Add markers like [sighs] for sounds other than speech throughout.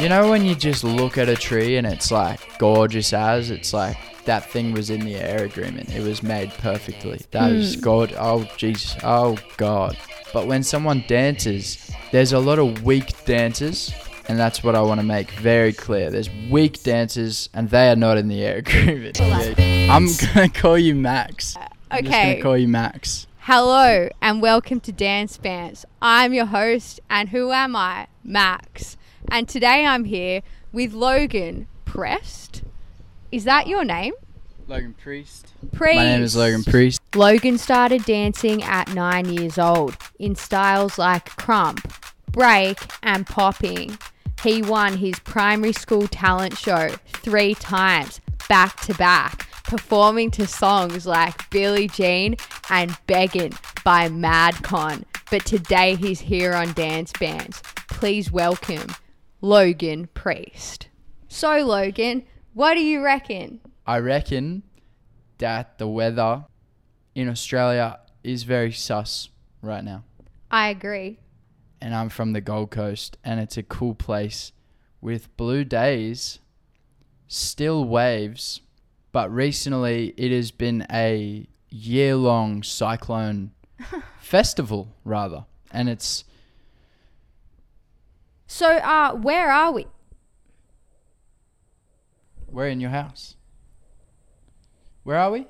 You know when you just look at a tree and it's like gorgeous as it's like that thing was in the air agreement. It was made perfectly. That is mm. god. Oh jeez. Oh god. But when someone dances, there's a lot of weak dancers, and that's what I want to make very clear. There's weak dancers, and they are not in the air [laughs] agreement. I'm gonna call you Max. Okay. I'm just gonna call you Max. Hello and welcome to Dance Bands. I'm your host, and who am I? Max. And today I'm here with Logan Prest. Is that your name? Logan Priest. Priest. My name is Logan Priest. Logan started dancing at nine years old in styles like krump, break, and popping. He won his primary school talent show three times back to back, performing to songs like Billie Jean and Beggin' by Madcon. But today he's here on Dance Bands. Please welcome Logan Priest. So, Logan, what do you reckon? I reckon that the weather in Australia is very sus right now. I agree. And I'm from the Gold Coast, and it's a cool place with blue days, still waves, but recently it has been a year long cyclone [laughs] festival, rather. And it's So, uh, where are we? we're in your house. Where are we?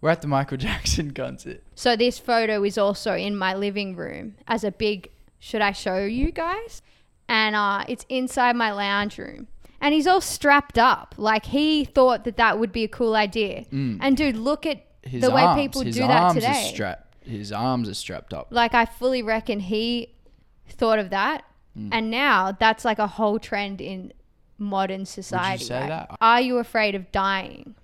We're at the Michael [laughs] Jackson concert. So this photo is also in my living room as a big. Should I show you guys? And uh, it's inside my lounge room. And he's all strapped up, like he thought that that would be a cool idea. And dude, look at His the way people do that arms today. Are strapped, his arms are strapped up. Like I fully reckon he thought of that, Mm. and now that's like a whole trend in modern society. say right? that? Are you afraid of dying?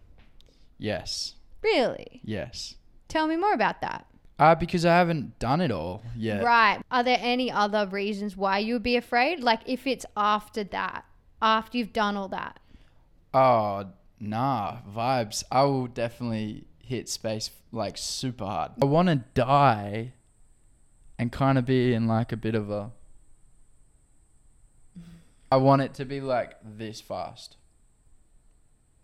Yes. Really? Yes. Tell me more about that. Uh, because I haven't done it all yet. Right. Are there any other reasons why you would be afraid? Like if it's after that, after you've done all that. Oh, nah. Vibes. I will definitely hit space like super hard. I want to die and kind of be in like a bit of a. I want it to be like this fast.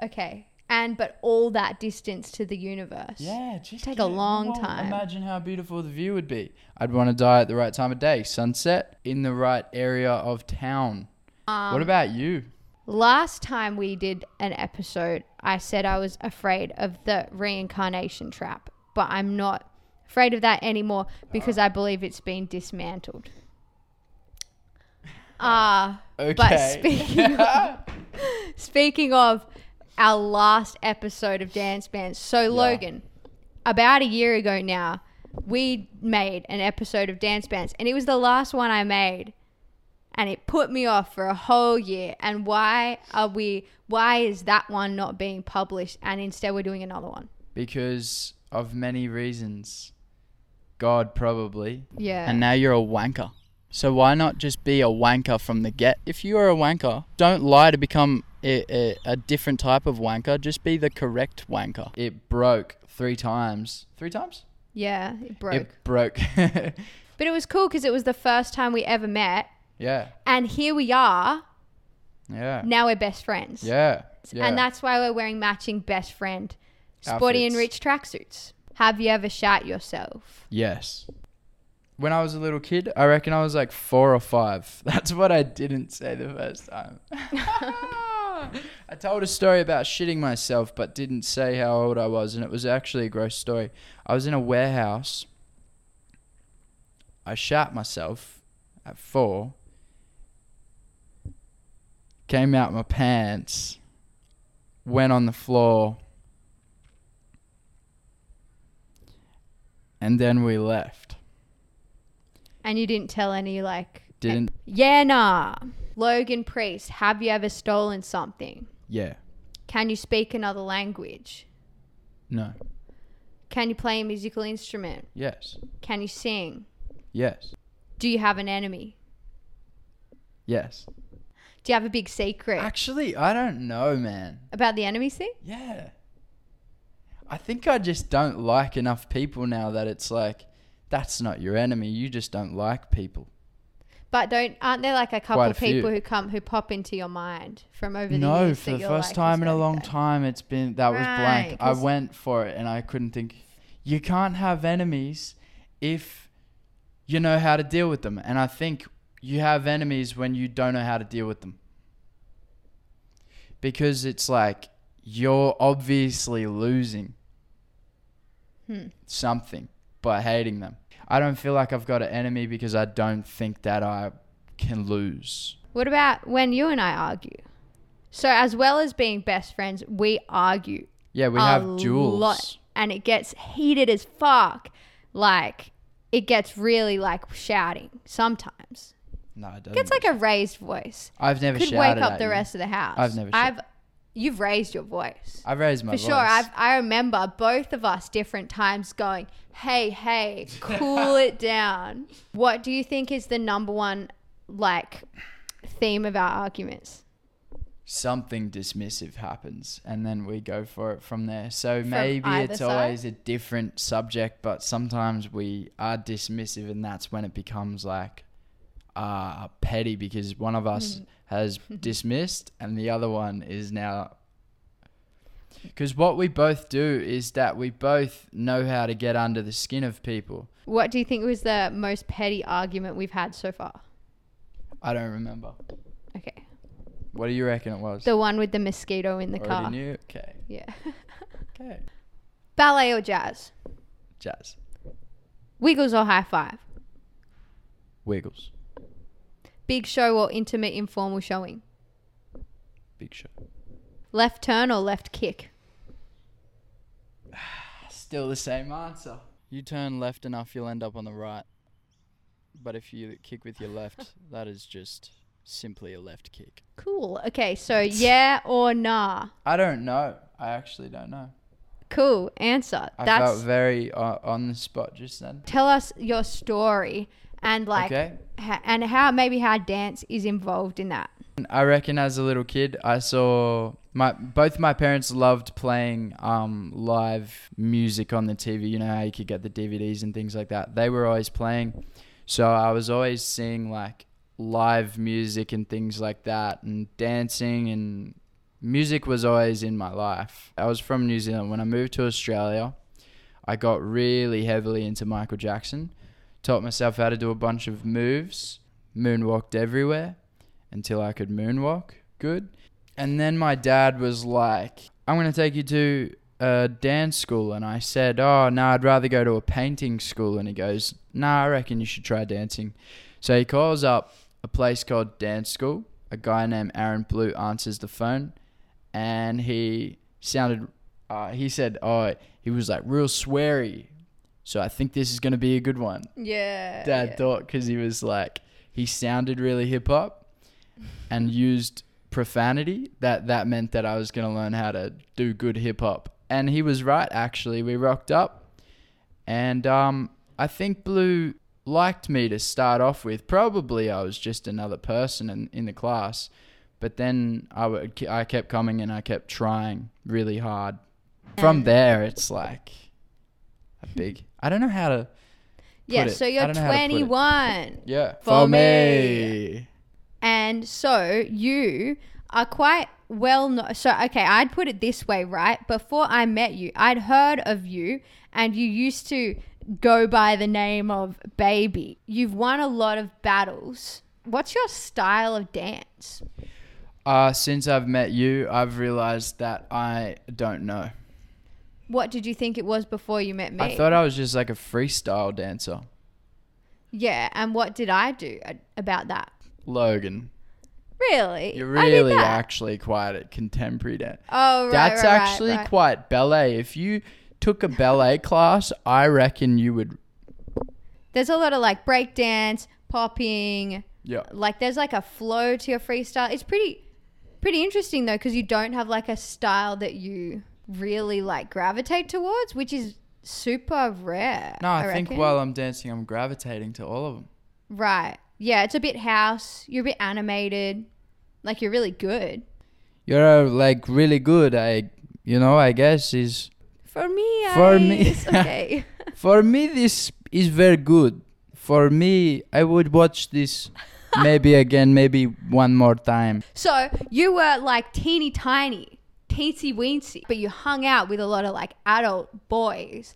Okay. And but all that distance to the universe. Yeah, just Take a long whoa, time. Imagine how beautiful the view would be. I'd want to die at the right time of day, sunset, in the right area of town. Um, what about you? Last time we did an episode, I said I was afraid of the reincarnation trap, but I'm not afraid of that anymore because I believe it's been dismantled. [laughs] Ah, Okay. but speaking of, [laughs] speaking of our last episode of Dance Bands, so Logan, about a year ago now, we made an episode of Dance Bands, and it was the last one I made and it put me off for a whole year. And why are we? Why is that one not being published, and instead we're doing another one? because of many reasons. God, probably. Yeah. And now you're a wanker. So why not just be a wanker from the get? If you are a wanker, don't lie to become a, a, a different type of wanker. Just be the correct wanker. It broke three times. Three times? yeah, it broke. It broke. [laughs] but it was cool because it was the first time we ever met, yeah. and here we are. Yeah. Now we're best friends. Yeah. yeah. And that's why we're wearing matching best friend, sporty and rich tracksuits. Have you ever shat yourself? Yes. When I was a little kid, I reckon I was like four or five. [laughs] That's what I didn't say the first time. [laughs] I told a story about shitting myself, but didn't say how old I was, and it was actually a gross story. I was in a warehouse. I shat myself at four. Came out my pants. Went on the floor. And then we left. And you didn't tell any like. Didn't. Yeah, nah. Logan Priest, have you ever stolen something? Yeah. Can you speak another language? No. Can you play a musical instrument? Yes. Can you sing? Yes. Do you have an enemy? Yes. Do you have a big secret Actually, I don't know, man. about the enemy thing? Yeah. I think I just don't like enough people now that it's like, that's not your enemy. You just don't like people. But don't aren't there like a couple Quite a of people few. who come who pop into your mind from over the No, years? for that the you're first like, time in a long okay." time, it's been that was blank. I 'cause- went for it and I couldn't think. You can't have enemies if you know how to deal with them, and I think you have enemies when you don't know how to deal with them. Because it's like you're obviously losing Hmm. something by hating them. I don't feel like I've got an enemy because I don't think that I can lose. What about when you and I argue? So as well as being best friends, we argue Yeah, we have duels. lot, and it gets heated as fuck. Like it gets really like shouting sometimes. No, it doesn't. It gets like a raised voice. I've never Could shouted wake up at the you. rest of the house. I've never I've you've raised your voice. I've raised my voice. For voice. sure. I've, I remember both of us different times going, hey, hey, cool [laughs] it down. What do you think is the number one, like, theme of our arguments? something dismissive happens and then we go for it from there. So maybe it's side? always a different subject, but sometimes we are dismissive and that's when it becomes like uh petty because one of us Mm. Has [laughs] dismissed and the other one is now because what we both do is that we both know how to get under the skin of people. What do you think was the most petty argument we've had so far? I don't remember. Okay. What do you reckon it was? The one with the mosquito in the Already car. knew? Okay. Yeah. [laughs] Okay. Ballet or jazz? Jazz. Wiggles or high five? Wiggles. Big show or intimate informal showing? Big show. Left turn or left kick? [sighs] Still the same answer. You turn left enough, you'll end up on the right. But if you kick with your left, [laughs] that is just simply a left kick. Cool. Okay, so yeah or nah? I don't know. I actually don't know. Cool. Answer. I That's felt very uh, on the spot just then. tell us your story and like okay. ha- and how maybe how dance is involved in that. I reckon as a little kid, I saw my both my parents loved playing um, live music on the TV. You know how you could get the DVDs and things like that. They were always playing, so I was always seeing like live music and things like that, and dancing and music was always in my life. I was from New Zealand. When I moved to Australia, I got really heavily into Michael Jackson. Taught myself how to do a bunch of moves, moonwalked everywhere until I could moonwalk good. And then my dad was like, I'm going to take you to a dance school. And I said, Oh, no, I'd rather go to a painting school. And he goes, Nah, I reckon you should try dancing. So he calls up a place called Dance School. A guy named Aaron Blue answers the phone. And he sounded, uh, he said, Oh, he was like real sweary. So I think this is going to be a good one. Yeah. dad thought because he was like he sounded really hip hop and [laughs] used profanity that that meant that I was going to learn how to do good hip hop and he was right actually. We rocked up. And um I think Blue liked me to start off with. Probably I was just another person in, in the class but then I would I kept coming and I kept trying really hard. From there it's like a big I don't know how to Yeah, so you're don't know how to put it. 21. yeah, For for, me. And so you are quite well known. So, okay, I'd put it this way, right? Before I met you, I'd heard of you and you used to go by the name of Baby. You've won a lot of battles. What's your style of dance? Uh, since I've met you, I've realized that I don't know. What did you think it was before you met me? I thought I was just like a freestyle dancer. yeah, and what did I do about that? Logan, Really? you're really actually quite at contemporary dance. Oh, right. That's right, right, actually right. quite ballet. If you took a ballet [laughs] class, I reckon you would. There's a lot of like breakdance, popping, Yeah. like there's like a flow to your freestyle. It's pretty pretty interesting though because you don't have like a style that you really like gravitate towards, which is super rare. No, I, think reckon. while I'm dancing, I'm gravitating to all of them. right. Yeah, it's a bit house. You're a bit animated. Like you're really good. You're uh, like really good. I, you know, I guess is For me, For I, me- it's [laughs] okay. [laughs] for me this is very good. For me, I would watch this [laughs] maybe again, maybe one more time. So you were like teeny tiny, teensy weensy, but you hung out with a lot of like adult boys.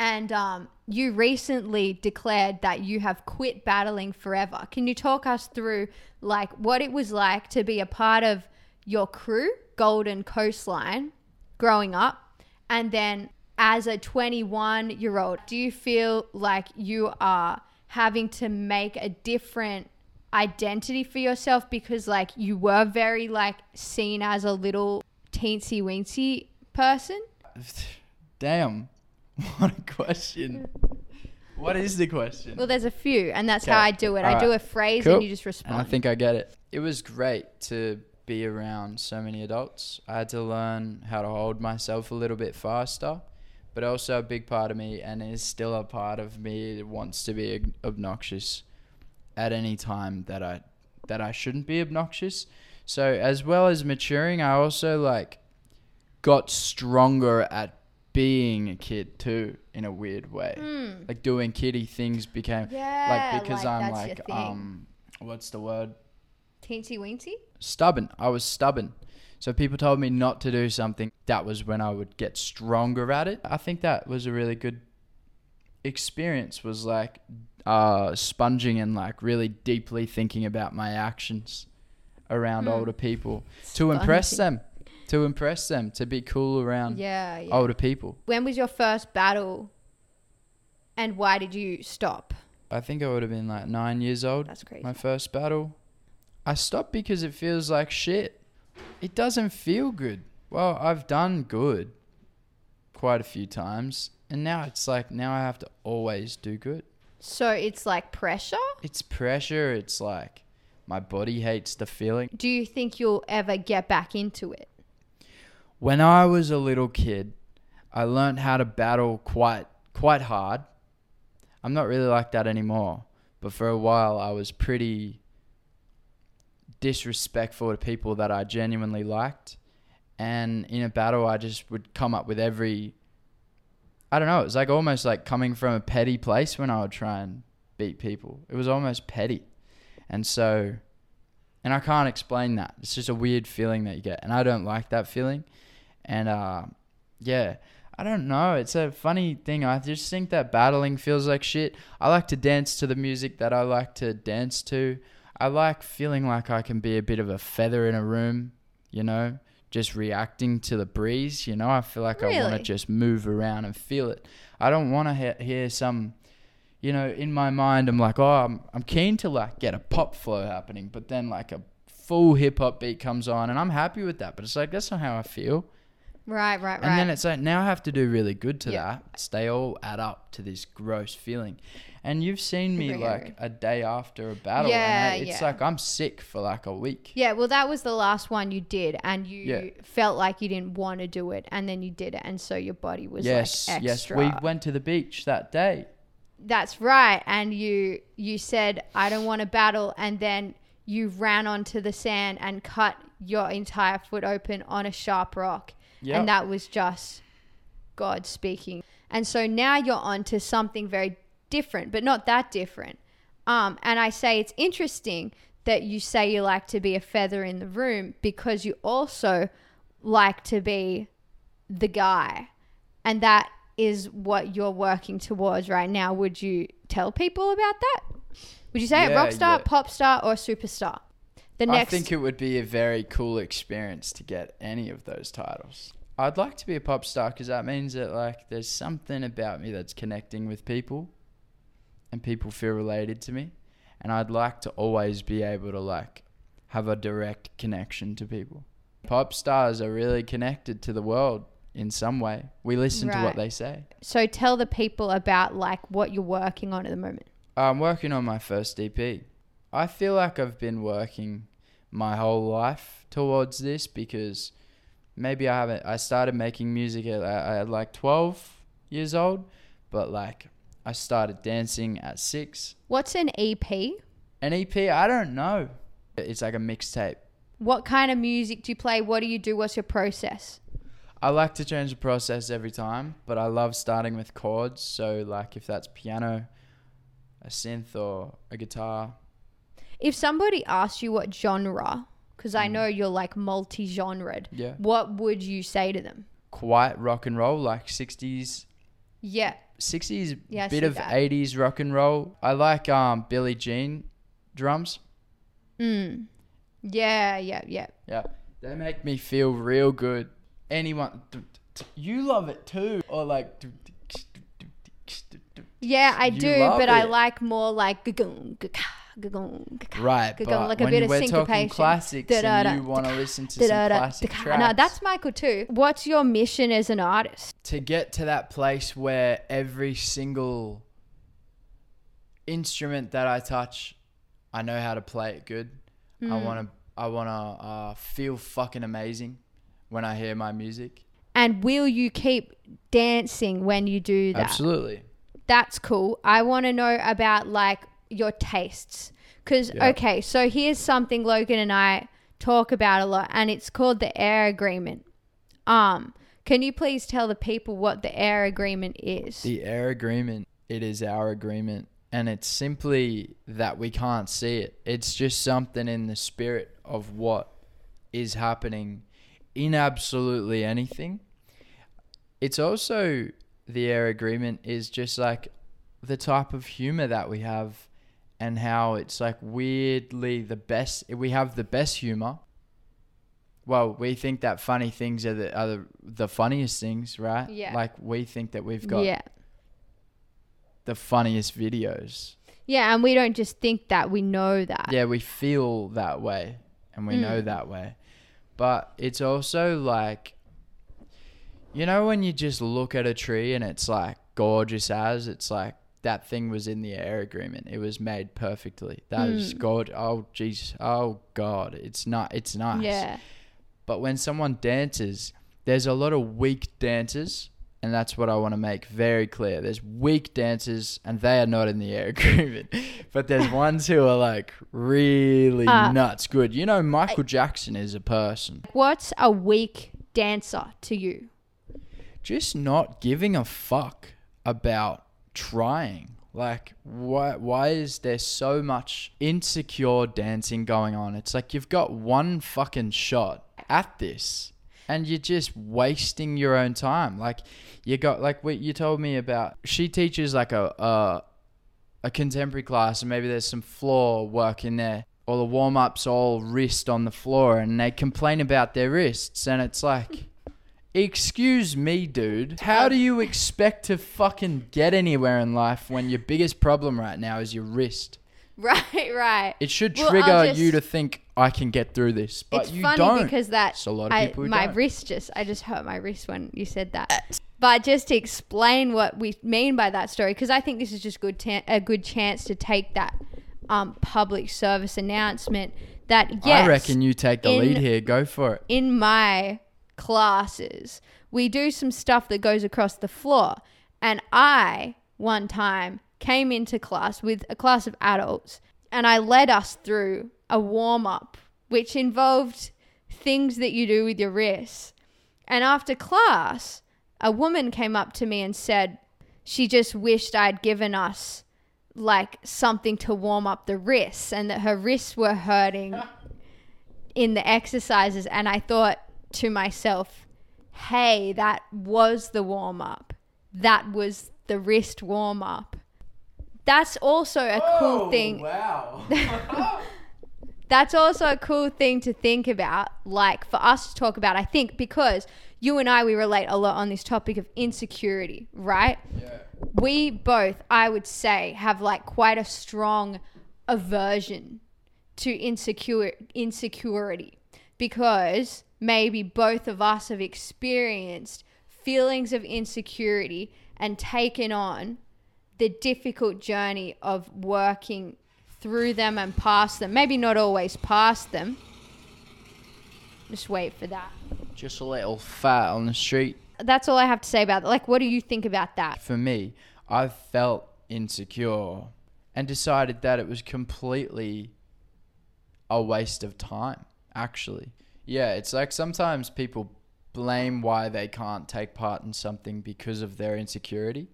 And um, you recently declared that you have quit battling forever. Can you talk us through like what it was like to be a part of your crew, Golden Coastline, growing up, and then as a 21 year old, do you feel like you are having to make a different identity for yourself because like you were very like seen as a little teensy weensy person? Damn, [laughs] what a question. What is the question? Well, there's a few, and that's how Okay. I do it. I do a phrase Cool. and you just And respond. I think I get it. It was great to be around so many adults. I had to learn how to hold myself a little bit faster, but also a big part of me, and is still a part of me, that wants to be ob- obnoxious at any time that I that I shouldn't be obnoxious. So as well as maturing, I also like got stronger at being a kid too, in a weird way. Hmm. Like doing kiddie things became Yeah, like because like I'm like um what's the word teensy weensy. stubborn. I was stubborn. So people told me not to do something. That was when I would get stronger at it. I think that was a really good experience was like uh sponging and like really deeply thinking about my actions around Hmm. older people to impress them. To impress them, to be cool around Yeah, yeah. older people. When was your first battle, and why did you stop? I think I would have been like 9 years old. That's crazy. my first battle. I stopped because it feels like shit. It doesn't feel good. Well, I've done good quite a few times, and now it's like now I have to always do good. So it's like pressure. It's pressure. It's like my body hates the feeling. Do you think you'll ever get back into it? When I was a little kid, I learned how to battle quite quite hard. I'm not really like that anymore, but for a while I was pretty disrespectful to people that I genuinely liked. And in a battle, I just would come up with every. I don't know. It was like almost like coming from a petty place when I would try and beat people. It was almost petty. And so. And I can't explain that. It's just a weird feeling that you get. And I don't like that feeling. And uh, yeah. I don't know. It's a funny thing. I just think that battling feels like shit. I like to dance to the music that I like to dance to. I like feeling like I can be a bit of a feather in a room, you know, just reacting to the breeze, you know. I feel like I want to just move around and feel it. I don't want to he- hear some, you know, in my mind, I'm like, oh, I'm, I'm keen to like get a pop flow happening, but then like a full hip hop beat comes on and I'm happy with that. But it's like, that's not how I feel. Right, right, right. And then it's like now I have to do really good to Yeah. that. They all add up to this gross feeling. And you've seen me like agree. a day after a battle. Yeah, and I- it's yeah. like I'm sick for like a week. yeah, well, that was the last one you did, and you Yeah. felt like you didn't want to do it, and then you did it, and so your body was yes, like yes. extra. We went to the beach that day. That's right, and you you said I don't want to battle, and then you ran onto the sand and cut your entire foot open on a sharp rock, Yep. and that was just God speaking. And so now you're on to something very different, but not that different. Um, and I say it's interesting that you say you like to be a feather in the room because you also like to be the guy. And that is what you're working towards right now. Would you tell people about that? Would you say Yeah, rock star, yeah. pop star, or superstar? The next I think it would be a very cool experience to get any of those titles. I'd like to be a pop star because that means that like there's something about me that's connecting with people, and people feel related to me, and I'd like to always be able to like have a direct connection to people. Pop stars are really connected to the world in some way. We listen to what they say. so tell the people about like what you're working on at the moment. I'm working on my first EP. I feel like I've been working my whole life towards this because maybe I haven't. I started making music at, at like 12 years old, but like I started dancing at six. What's an EP? An EP, I don't know. It's like a mixtape. What kind of music do you play? What do you do? What's your process? I like to change the process every time, but I love starting with chords. So, like, if that's piano, a synth, or a guitar, If somebody asked you what genre, because I know you're like multi-genred, Mm. Yeah. what would you say to them? Quite rock and roll, like 60s, Yeah. 60s, Yeah, bit of that. 80s rock and roll. I like um Billie Jean drums. Mm. Yeah, yeah, yeah. Yeah. They make me feel real good. Anyone you love it too or like Yeah, I You do, but I like more like gugum, gaka, gugum, gaka, Right, but like a when bit of we're talking syncopation. classics Da-da-da, and you want to listen to some classic tracks. No, that's Michael too. What's your mission as an artist? to get to that place where every single instrument that I touch, I know how to play it good. I Hmm. want to I want to uh, feel fucking amazing when I hear my music. And will you keep dancing when you do that? Absolutely. That's cool. I want to know about like your tastes. Because, Yeah. okay, so here's something Logan and I talk about a lot, and it's called the air agreement. Um, can you please tell the people what the air agreement is? The air agreement, it is our agreement. And it's simply that we can't see it. It's just something in the spirit of what is happening in absolutely anything. It's also the air agreement is just like the type of humor that we have and how it's like weirdly the best we have the best humor. Well, we think that funny things are the are the, the funniest things, right? Yeah. Like we think that we've got yeah. the funniest videos. Yeah, and we don't just think that, we know that. Yeah, we feel that way and we know Mm. that way. But it's also like, you know, when you just look at a tree and it's like gorgeous as, it's like that thing was in the air agreement. It was made perfectly. That is Mm. God. Oh, jeez. Oh, God. It's not, it's nice. Yeah. But when someone dances, there's a lot of weak dancers, and that's what I want to make very clear. There's weak dancers, and they are not in the air [laughs] agreement. but there's [laughs] ones who are like really Uh, nuts good. You know, Michael Jackson is a person. What's a weak dancer to you? Just not giving a fuck about trying. Like, why, why is there so much insecure dancing going on? It's like you've got one fucking shot at this and you're just wasting your own time. Like, you got, like, what you told me about, she teaches like a, a, a contemporary class and maybe there's some floor work in there. Or the warm ups all wrist on the floor and they complain about their wrists and it's like, Excuse me, dude. How do you expect to fucking get anywhere in life when your biggest problem right now is your wrist? [laughs] Right, right. It should Well, I'll trigger just- you to think I can get through this, but it's you funny don't. because that It's a lot of I, people who my don't. wrist just I just hurt my wrist when you said that. But just to explain what we mean by that story, because I think this is just good ta- a good chance to take that um, public service announcement that yes, I reckon you take the in- lead here. Go for it. in my classes, we do some stuff that goes across the floor. And I, one time, came into class with a class of adults and I led us through a warm up, which involved things that you do with your wrists. And after class, a woman came up to me and said she just wished I'd given us like something to warm up the wrists and that her wrists were hurting [laughs] in the exercises and I thought to myself, "Hey, that was the warm up. That was the wrist warm up." That's also a cool oh, thing. Wow. [laughs] [laughs] That's also a cool thing to think about, like for us to talk about, I think, because you and I, we relate a lot on this topic of insecurity, right? yeah. We both, I would say, have like quite a strong aversion to insecure insecurity because maybe both of us have experienced feelings of insecurity and taken on the difficult journey of working through them and past them. Maybe not always past them. Just wait for that. Just a little fat on the street. That's all I have to say about that. Like, what do you think about that? For me, I felt insecure and decided that it was completely a waste of time, actually. Yeah, it's like sometimes people blame why they can't take part in something because of their insecurity.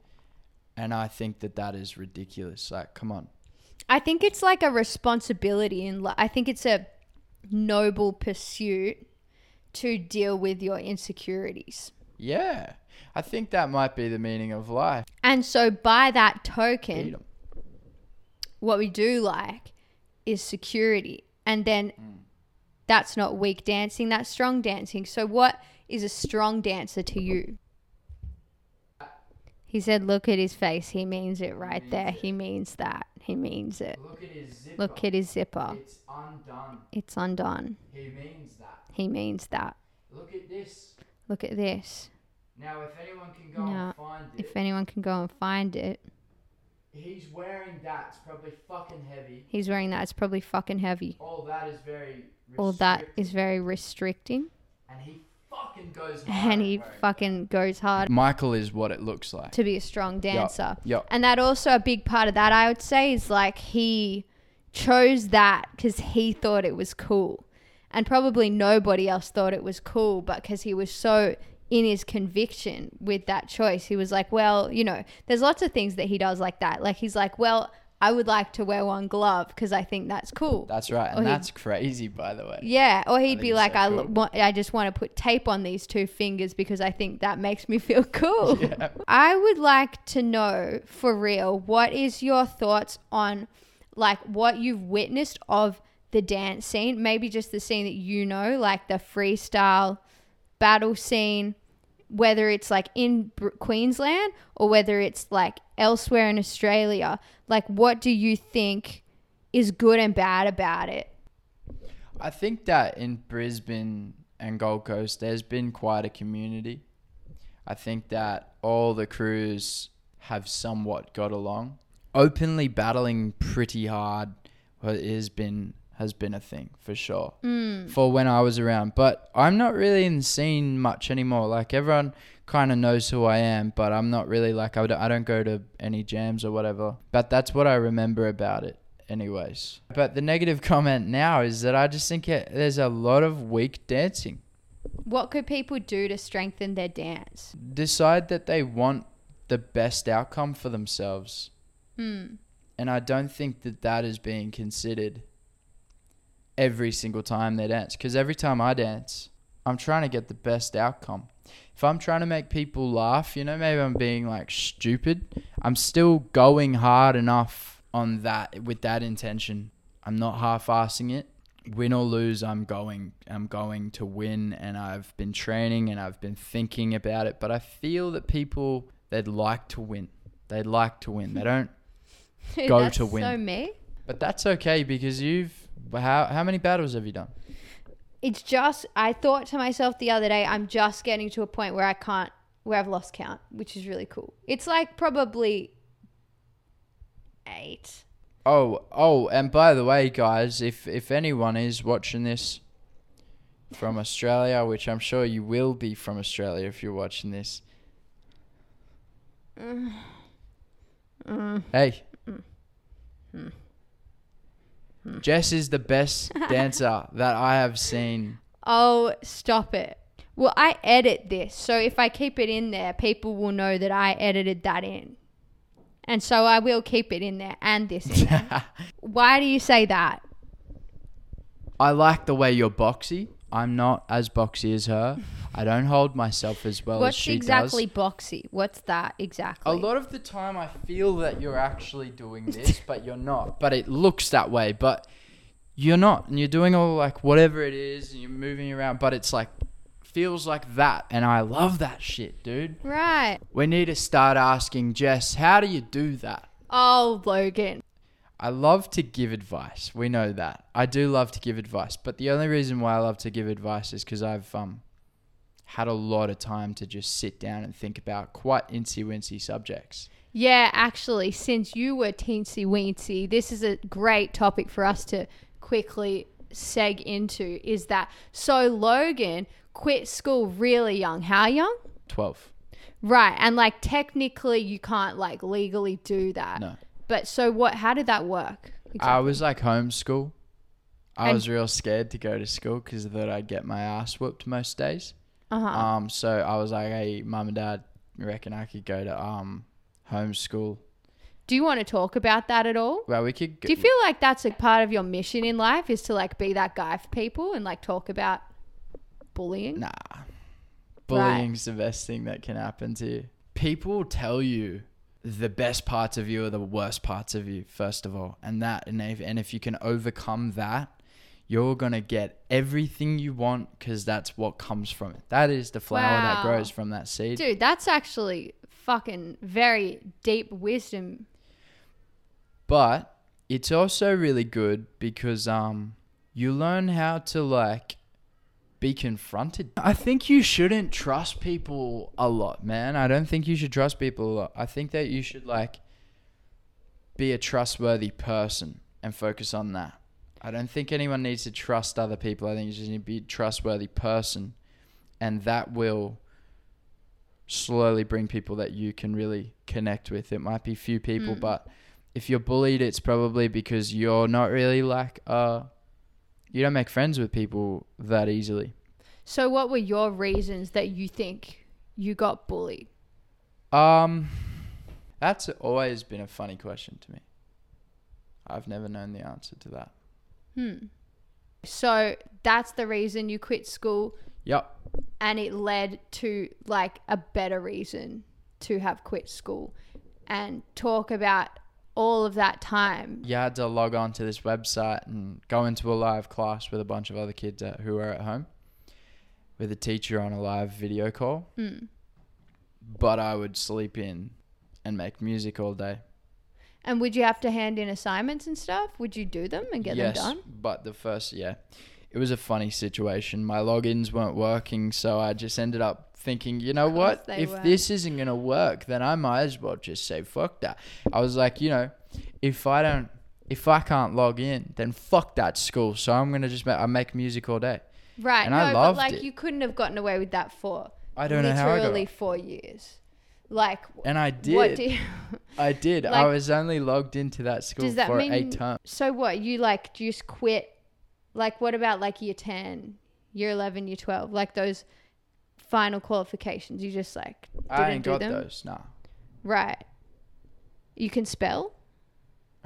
And I think that that is ridiculous. Like, come on. I think it's like a responsibility and I think it's a noble pursuit to deal with your insecurities. Yeah. I think that might be the meaning of life. And so by that token, what we do like is security. And then mm. that's not weak dancing, that's strong dancing. So what is a strong dancer to you? He said, look at his face. He means it right means there. it. He means that. He means it. Look at his zipper. Look at his zipper. It's undone. It's undone. He means that. He means that. Look at this. Look at this. Now, if anyone can go Now, and find it, If anyone can go and find it, he's wearing that. It's probably fucking heavy. he's wearing that. It's probably fucking heavy. All that is very. All that is very restricting. And he fucking goes hard. And he fucking goes hard Michael is what it looks like. to be a strong dancer. Yep. And that also a big part of that I would say is like he chose that because he thought it was cool, and probably nobody else thought it was cool, but because he was so in his conviction with that choice, he was like, well, you know, there's lots of things that he does like that. Like he's like, well, I would like to wear one glove because I think that's cool. That's right. And that's crazy, by the way. Yeah, or he'd be like, so I, cool. l- want, I just want to put tape on these two fingers because I think that makes me feel [laughs] cool. Yeah. I would like to know for real, what is your thoughts on like what you've witnessed of the dance scene? Maybe just the scene that you know, like the freestyle battle scene, whether it's like in Queensland or whether it's like elsewhere in Australia. Like, what do you think is good and bad about it? I think that in Brisbane and Gold Coast, there's been quite a community. I think that all the crews have somewhat got along. Openly battling pretty hard has been has been a thing for sure for when I was around. But I'm not really in the scene much anymore. Like everyone kind of knows who I am, but I'm not really like I don't, I don't go to any jams or whatever. But that's what I remember about it anyways. But the negative [laughs] comment now is that I just think it, there's a lot of weak dancing. What could people do to strengthen their dance? Decide that they want the best outcome for themselves. Hmm. And I don't think that that is being considered every single time they dance. Because every time I dance, I'm trying to get the best outcome. If I'm trying to make people laugh, you know, maybe I'm being like stupid, I'm still going hard enough on that with that intention. I'm not half-assing it. Win or lose, I'm going I'm going to win and I've been training and I've been thinking about it, but I feel that people they'd like to win. They'd like to win. They don't [laughs] Go That's to win. So me. But that's okay because you've how how many battles have you done? It's just I thought to myself the other day, I'm just getting to a point where I can't where I've lost count, which is really cool. It's like probably eight. Oh oh, and by the way, guys, if if anyone is watching this from Australia, which I'm sure you will be from Australia if you're watching this. [sighs] Mm. Mm. Hey. Mm. [laughs] Jess is the best dancer that I have seen. Oh, stop it. Well, I edit this, so if I keep it in there, people will know that I edited that in. And so I will keep it in there and this in there. [laughs] Why do you say that? I like the way you're boxy. I'm not as boxy as her. [laughs] I don't hold myself as well as What's she exactly does. boxy? What's that exactly? A lot of the time, I feel that you're actually doing this, [laughs] but you're not. But it looks that way, but you're not. And you're doing all like whatever it is, and you're moving around, but it's like feels like that, and I love that shit, dude. Right. We need to start asking Jess, how do you do that? Oh, Logan. I love to give advice. We know that. I do love to give advice, but the only reason why I love to give advice is because I've um had a lot of time to just sit down and think about quite incy wincy subjects. Yeah, actually, since you were teensy weensy, this is a great topic for us to quickly seg into. Is that so? Logan quit school really young. How young? Twelve. Right, and like technically, you can't like legally do that. No. But so what? How did that work? I was like homeschool. I And- was real scared to go to school because I thought I'd get my ass whooped most days. Uh huh. Um, so I was like, "Hey, mum and dad, you reckon I could go to um homeschool?" Do you want to talk about that at all? Well, we could. Go, Do you feel like that's a part of your mission in life is to like be that guy for people and like talk about bullying? Nah. Bullying's the best thing that can happen to you. People tell you the best parts of you are the worst parts of you, first of all. And that and if, and if you can overcome that, you're going to get everything you want because that's what comes from it. That is the flower that grows from that seed. Dude, that's actually fucking very deep wisdom. but it's also really good because um you learn how to like be confronted. I think you shouldn't trust people a lot, man. I don't think you should trust people a lot. I think that you should like be a trustworthy person and focus on that. I don't think anyone needs to trust other people. I think you just need to be a trustworthy person and that will slowly bring people that you can really connect with. It might be few people, Mm. but if you're bullied, it's probably because you're not really like uh you don't make friends with people that easily. So, what were your reasons that you think you got bullied? Um that's always been a funny question to me. I've never known the answer to that. Hmm. So, that's the reason you quit school Yep. and it led to like a better reason to have quit school and talk about all of that time. You had to log on to this website and go into a live class with a bunch of other kids uh, who were at home with a teacher on a live video call. Hmm. But I would sleep in and make music all day. And would you have to hand in assignments and stuff? Would you do them and get yes, them done? but the first, yeah, it was a funny situation. My logins weren't working, so I just ended up thinking, you know what? If weren't. this isn't gonna work, then I might as well just say fuck that. I was like, you know, if I don't, if I can't log in, then fuck that school. So I'm gonna just make, I make music all day. Right. And no, I loved but like it. you couldn't have gotten away with that for I don't know how I got. four years. Like, And I did. what do you, I did. I was only logged into that school does that for mean? eight terms. So what? You like just quit? Like, what about like year ten, year eleven, year twelve? Like those final qualifications. You just like didn't I ain't do got them, those. Nah. right? You can spell.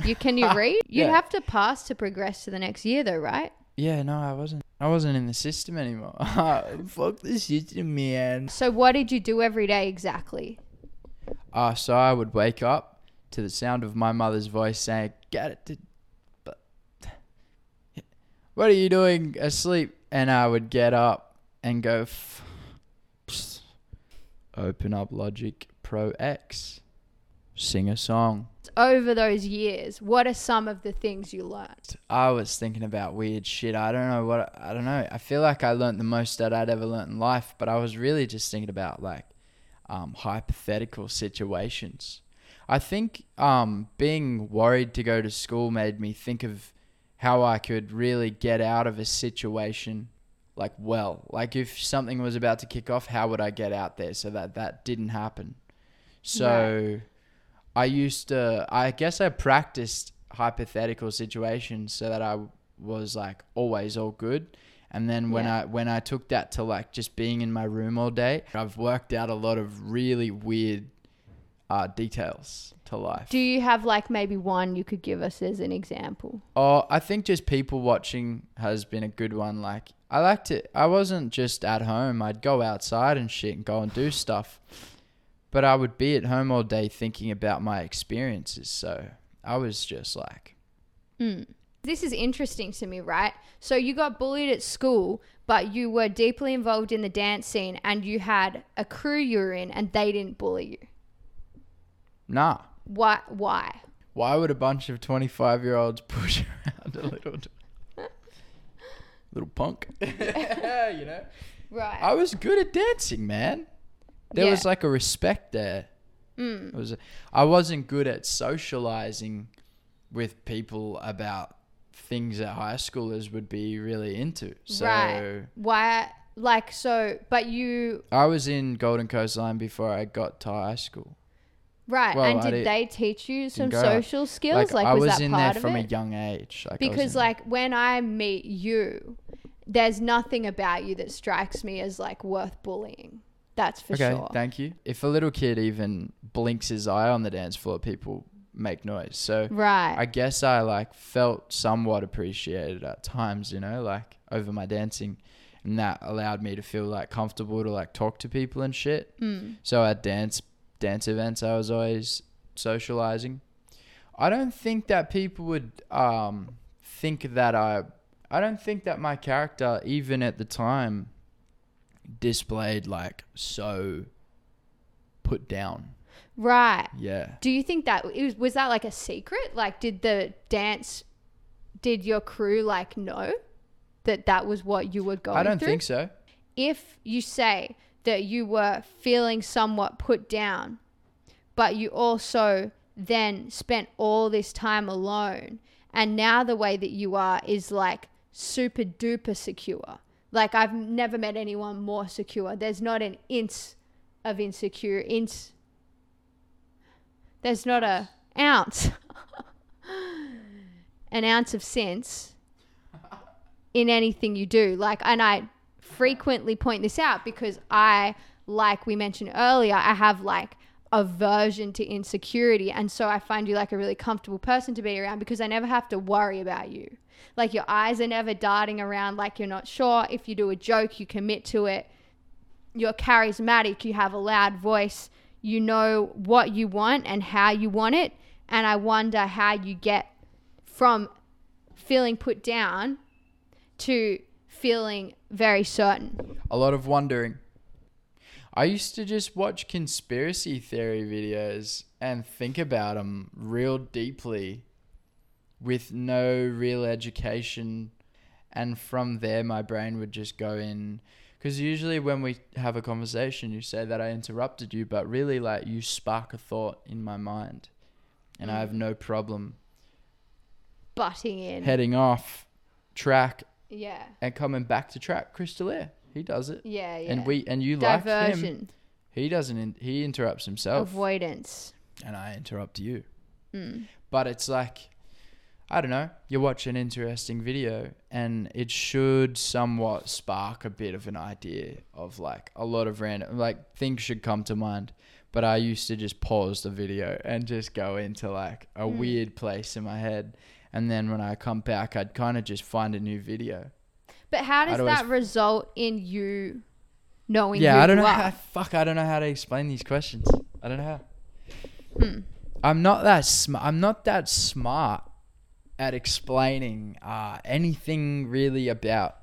You can you [laughs] read? You'd Yeah. have to pass to progress to the next year, though, right? Yeah, no, I wasn't. I wasn't in the system anymore. [laughs] Fuck the system, man. So what did you do every day exactly? Uh, so I would wake up to the sound of my mother's voice saying, "Get it, to, but what are you doing asleep?" And I would get up and go, f- open up Logic Pro X, sing a song. Over those years, what are some of the things you learned? I was thinking about weird shit. I don't know what I don't know. I feel like I learnt the most that I'd ever learnt in life, but I was really just thinking about like um, hypothetical situations. I think um, being worried to go to school made me think of how I could really get out of a situation like well. Like if something was about to kick off, how would I get out there so that that didn't happen? So I used to I guess I practiced hypothetical situations so that I was like always all good. And then when Yeah. I when I took that to like just being in my room all day, I've worked out a lot of really weird uh, details to life. Do you have like maybe one you could give us as an example? Oh, I think just people watching has been a good one. Like I liked it. I wasn't just at home. I'd go outside and shit and go and do stuff. But I would be at home all day thinking about my experiences. So I was just like, Mm. This is interesting to me, right? So you got bullied at school, but you were deeply involved in the dance scene and you had a crew you were in and they didn't bully you. nah. Why? Why? Why would a bunch of twenty-five-year-olds [laughs] push around a little, little punk? [laughs] you know. Right. I was good at dancing, man. There Yeah. was like a respect there. Mm. It was. I wasn't good at socializing with people about things that high schoolers would be really into. So Right. Why? Like so, but you I was in Golden Coast Line before I got to high school. right? Well, and did did- they teach you some social skills? Like, I was, was that in part there from it? a young age. Like because like when I meet you, there's nothing about you that strikes me as like worth bullying. That's for okay, sure. thank you. If a little kid even blinks his eye on the dance floor, people make noise. So Right. I guess I like felt somewhat appreciated at times, you know, like over my dancing. And that allowed me to feel like comfortable to like talk to people and shit. Mm. So at dance dance events I was always socializing. I don't think that people would um think that I I don't think that my character even at the time displayed like so put down. Right. Yeah. Do you think that it was, was that like a secret? Like, did the dance, did your crew like know that that was what you were going I don't through? think so. If you say that you were feeling somewhat put down, but you also then spent all this time alone, and now the way that you are is like super duper secure. Like I've never met anyone more secure. There's not an inch of insecure inch. There's not a ounce, [laughs] an ounce of sense in anything you do. Like, and I frequently point this out because I, like we mentioned earlier, I have like aversion to insecurity. And so I find you like a really comfortable person to be around because I never have to worry about you. Like, your eyes are never darting around like you're not sure. If you do a joke, you commit to it. You're charismatic, you have a loud voice, you know what you want and how you want it. And I wonder how you get from feeling put down to feeling very certain. A lot of wondering. I used to just watch conspiracy theory videos and think about them real deeply with no real education. And from there, my brain would just go in. Because usually, when we have a conversation, you say that I interrupted you, but really, like, you spark a thought in my mind. And I have no problem Butting in. heading off track yeah. and coming back to track. Crystal Air, he does it. Yeah, yeah. And we and you like him. He doesn't. In, he interrupts himself, avoidance. and I interrupt you. Mm. But it's like, I don't know. You watch an interesting video, and it should somewhat spark a bit of an idea of like a lot of random like things should come to mind. But I used to just pause the video and just go into like a Mm. weird place in my head, and then when I come back, I'd kind of just find a new video. But how does that result in you knowing yeah, I don't know how. Fuck, I don't know how to explain these questions. I don't know how. Hmm. I'm not that sm- I'm not that smart at explaining uh, anything really about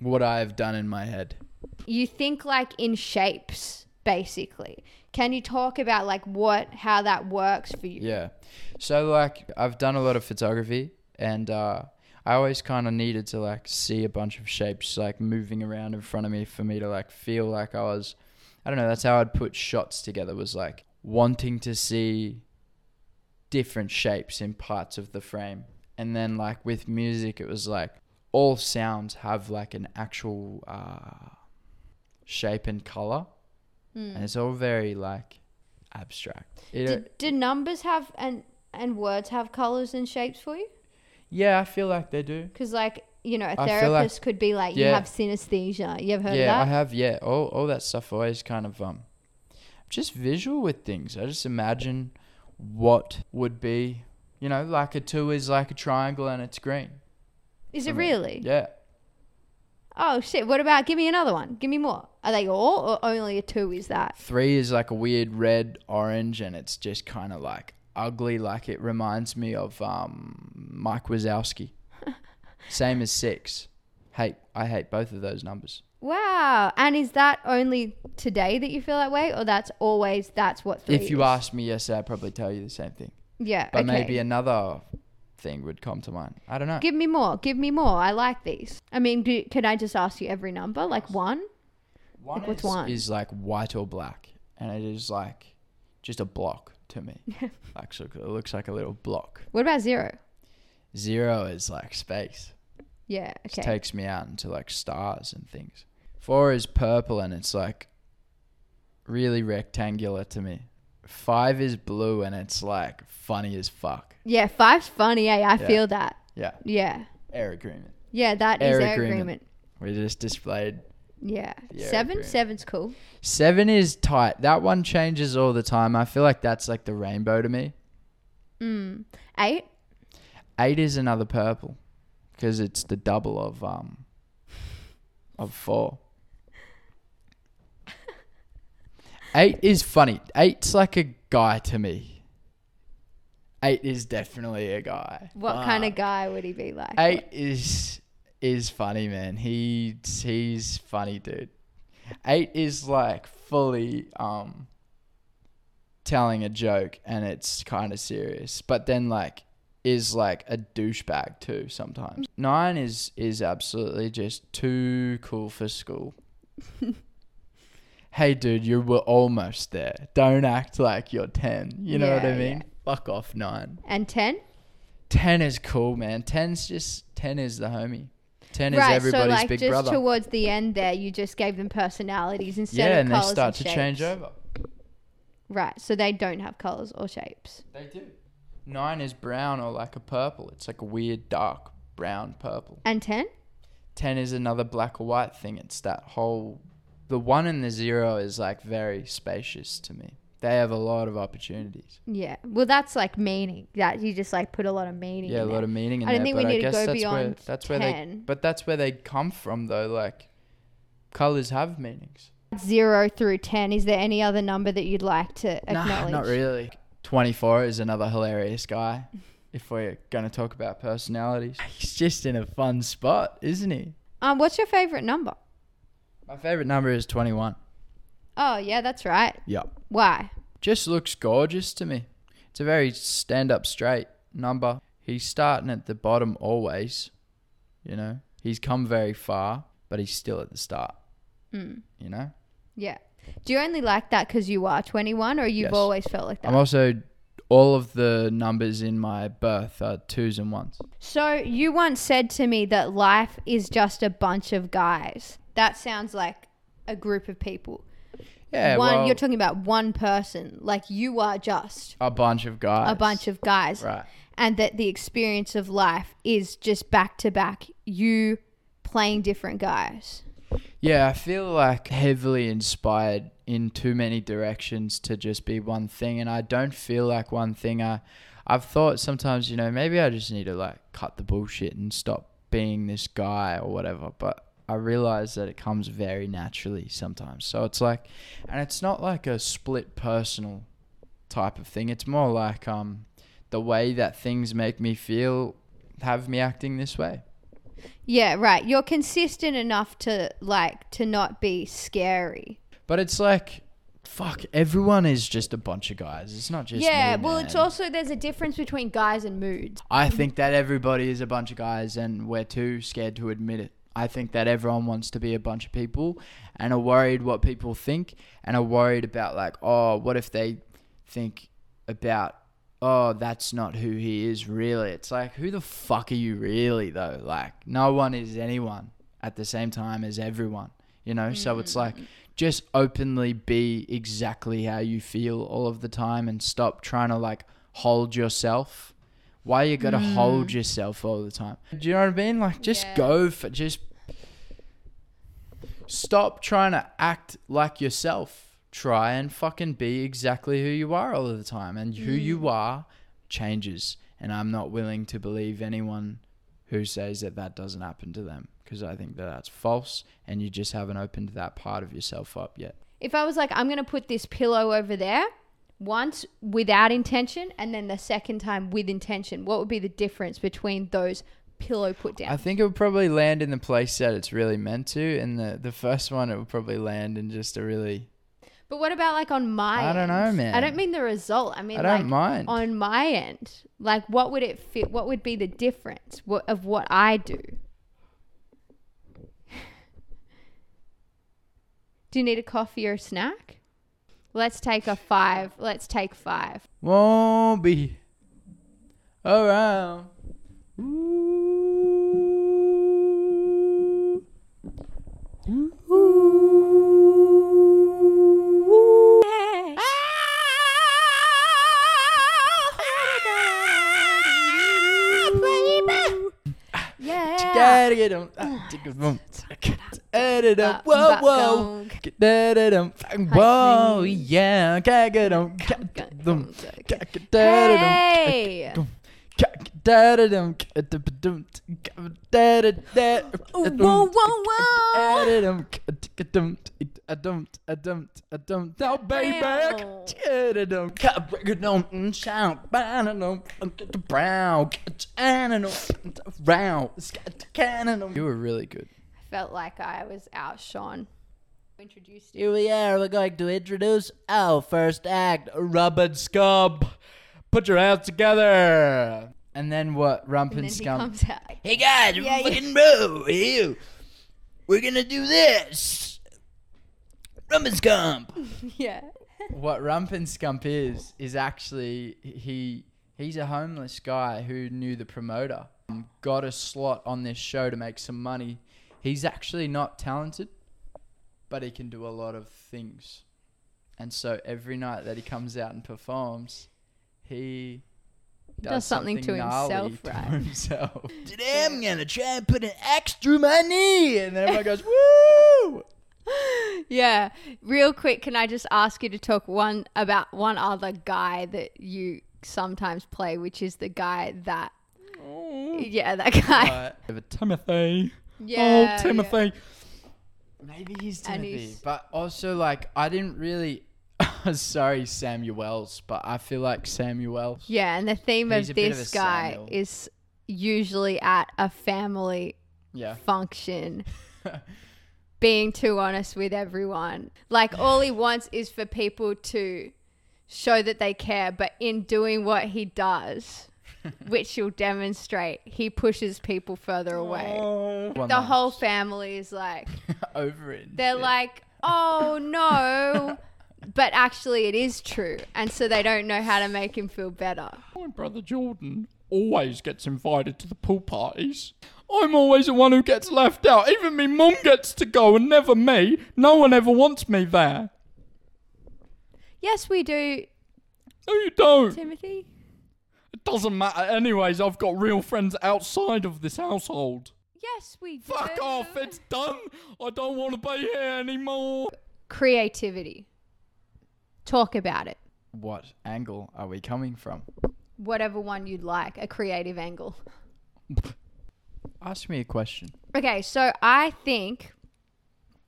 what I've done in my head. you think like in shapes, basically. Can you talk about like what how that works for you? Yeah. So like I've done a lot of photography and uh I always kind of needed to like see a bunch of shapes like moving around in front of me for me to like feel like I was I don't know, that's how I'd put shots together was like wanting to see different shapes in parts of the frame. And then like with music it was like all sounds have like an actual uh shape and color Mm. and it's all very like abstract. It, Do, do numbers have and and words have colors and shapes for you? Yeah, I feel like they do. Because like you know, a feel like- therapist could be like, you have synesthesia. You ever heard yeah, of that? Yeah, I have. Yeah, all all that stuff always kind of um, just visual with things. I just imagine what would be, you know, like a two is like a triangle and it's green. Is it really? Yeah, Oh shit! What about? Give me another one. Give me more. Are they all or only a two? Is that? three is like a weird red orange and it's just kind of like ugly. Like it reminds me of um Mike Wazowski. [laughs] Same as six. Hate I hate both of those numbers. Wow. And is that only today that you feel that way, or that's always that's what three If you is? asked me yesterday, I'd probably tell you the same thing. Yeah. But okay. maybe another thing would come to mind. I don't know. Give me more. Give me more. I like these. I mean, do, can I just ask you every number, like one? One Like, is, one? is like white or black, and it is like just a block to me. [laughs] like it looks like a little block. What about zero? Zero is like space. Yeah. Okay. takes me out into like stars and things. Four is purple, and it's like really rectangular to me. Five is blue, and it's like funny as fuck. yeah. Five's funny. Eh? I Yeah. feel that. Yeah, Yeah. air agreement. Yeah. That is Air agreement. agreement. We just displayed Yeah. Seven? agree. Seven's cool. Seven is tight. That one changes all the time. I feel like that's like the rainbow to me. Mm. Eight? Eight is another purple because it's the double of um of four. Eight is funny. Eight's like a guy to me. Eight is definitely a guy. What kind of guy would he be like? Eight is is funny, man. He's he's funny, dude. Eight is like fully um telling a joke and it's kind of serious, but then like is like a douchebag too sometimes. Nine is is absolutely just too cool for school. [laughs] hey, dude, you were almost there. Don't act like you're ten. You know what I mean? yeah. Fuck off, nine. And ten? 10 is cool, man. 10's just 10 is the homie. 10 is right. So everybody's like big just brother. towards the end there, you just gave them personalities instead yeah, of and they start to and change over. Right. So they don't have colors or shapes. They do. 9 is brown or like a purple. It's like a weird dark brown purple. And ten? 10 is another black or white thing. It's that whole the 1 and the 0 is like very spacious to me. They have a lot of opportunities. Yeah. Well, that's like meaning. That you just like put a lot of meaning. Yeah, a lot there. of meaning in I don't there, think we but need I to guess go that's where beyond that's where they but that's where they come from though, like colors have meanings. Zero through ten. Is there any other number that you'd like to acknowledge? Nah, not really. 24 is another hilarious guy. [laughs] If we're going to talk about personalities, he's just in a fun spot, isn't he? Um, what's your favorite number? My favorite number is 21. Oh yeah, that's right. Yeah. Why? Just looks gorgeous to me. It's a very stand up straight number. He's starting at the bottom always. You know, he's come very far, but he's still at the start. Mm. You know, Yeah. Do you only like that because you are 21 or you've Yes. always felt like that? I'm also all of the numbers in my birth are twos and ones. so you once said to me that life is just a bunch of guys. That sounds like a group of people. Yeah, one well, you're talking about one person. Like you are just a bunch of guys. a bunch of guys. right. And that the experience of life is just back to back you playing different guys. Yeah, I feel like heavily inspired in too many directions to just be one thing, and I don't feel like one thing. I, I've thought sometimes, you know, maybe I just need to like cut the bullshit and stop being this guy or whatever. But I realize that it comes very naturally sometimes. So it's like, and it's not like a split personal type of thing. It's more like um, the way that things make me feel have me acting this way. Yeah, right. You're consistent enough to like to not be scary. But it's like, fuck, everyone is just a bunch of guys. It's not just yeah, me, well, it's also there's a difference between guys and moods. I think that everybody is a bunch of guys, and we're too scared to admit it. I think that everyone wants to be a bunch of people, and are worried what people think, and are worried about like, oh, what if they think about, oh, that's not who he is really. It's like, who the fuck are you really though? Like, no one is anyone at the same time as everyone. You know, so it's like mm. just openly be exactly how you feel all of the time and stop trying to like hold yourself. Why you gotta hold mm. yourself all the time? Do you know what I mean? Like just Yeah. go for just stop trying to act like yourself. Try and fucking be exactly who you are all of the time. And who you mm. are changes. And I'm not willing to believe anyone who says that that doesn't happen to them because I think that that's false and you just haven't opened that part of yourself up yet. If I was like, I'm gonna put this pillow over there once without intention, and then the second time with intention, what would be the difference between those pillow put down? I think it would probably land in the place that it's really meant to. And the, the first one, it would probably land in just a really. but what about like on my? I don't know, man. I don't mean the result. I mean I don't like mind. on my end. Like, what would it fit? What would be the difference what, of what I do? [laughs] Do you need a coffee or a snack? Let's take a five. Let's take five. Won't be around. Ooh. Yeah. Whoa, whoa. Yeah. Hey! Whoa, whoa, whoa! Now, baby, Wow. da-da-dum, ga-ga-dum, shout, ba-da-dum, get the brown, get da-da-dum, round, scat-da-da-dum. You were really good. I felt like I was outshone. Introduced you. Here we are. We're going to introduce our first act, and Scump. Put your hands together. And then what? Rump And and, then he Scump. comes out. Hey guys, Yeah, yeah. fucking bro. We're gonna do this. Rump and Scump. [laughs] yeah. what Rump and Scump is is actually he he's a homeless guy who knew the promoter, um, got a slot on this show to make some money. He's actually not talented, but he can do a lot of things. And so every night that he comes out and performs, he Does something to gnarly himself, to right? himself. [laughs] Today I'm gonna try and put an axe through my knee, and then everyone goes, "Woo!" [laughs] Yeah. Real quick, can I just ask you to talk one about one other guy that you sometimes play, which is the guy that oh. Yeah, that guy. But [laughs] Timothy. yeah. oh, Timothy. Maybe he's Timothy, he's- but also like I didn't really. [laughs] Sorry, Samuel's, but I feel like Samuel. Yeah, and the theme He's of a bit of this a guy Samuel. is usually at a family Yeah. function [laughs] being too honest with everyone. Like all he wants is for people to show that they care, but in doing what he does, [laughs] which you'll demonstrate, he pushes people further away. Oh. One The night. whole family is like over it. and they're shit. like, "Oh no." But actually it is true, and so they don't know how to make him feel better. My brother Jordan always gets invited to the pool parties. I'm always the one who gets left out. Even me mum gets to go and never me. No one ever wants me there. Yes, we do, No, you don't. Timothy. It doesn't matter. Anyways, I've got real friends outside of this household. Yes, we do. Fuck off. It's done. I don't want to be here anymore. creativity. Talk about it. what angle are we coming from? Whatever one you'd like, a creative angle. Ask me a question. Okay, so I think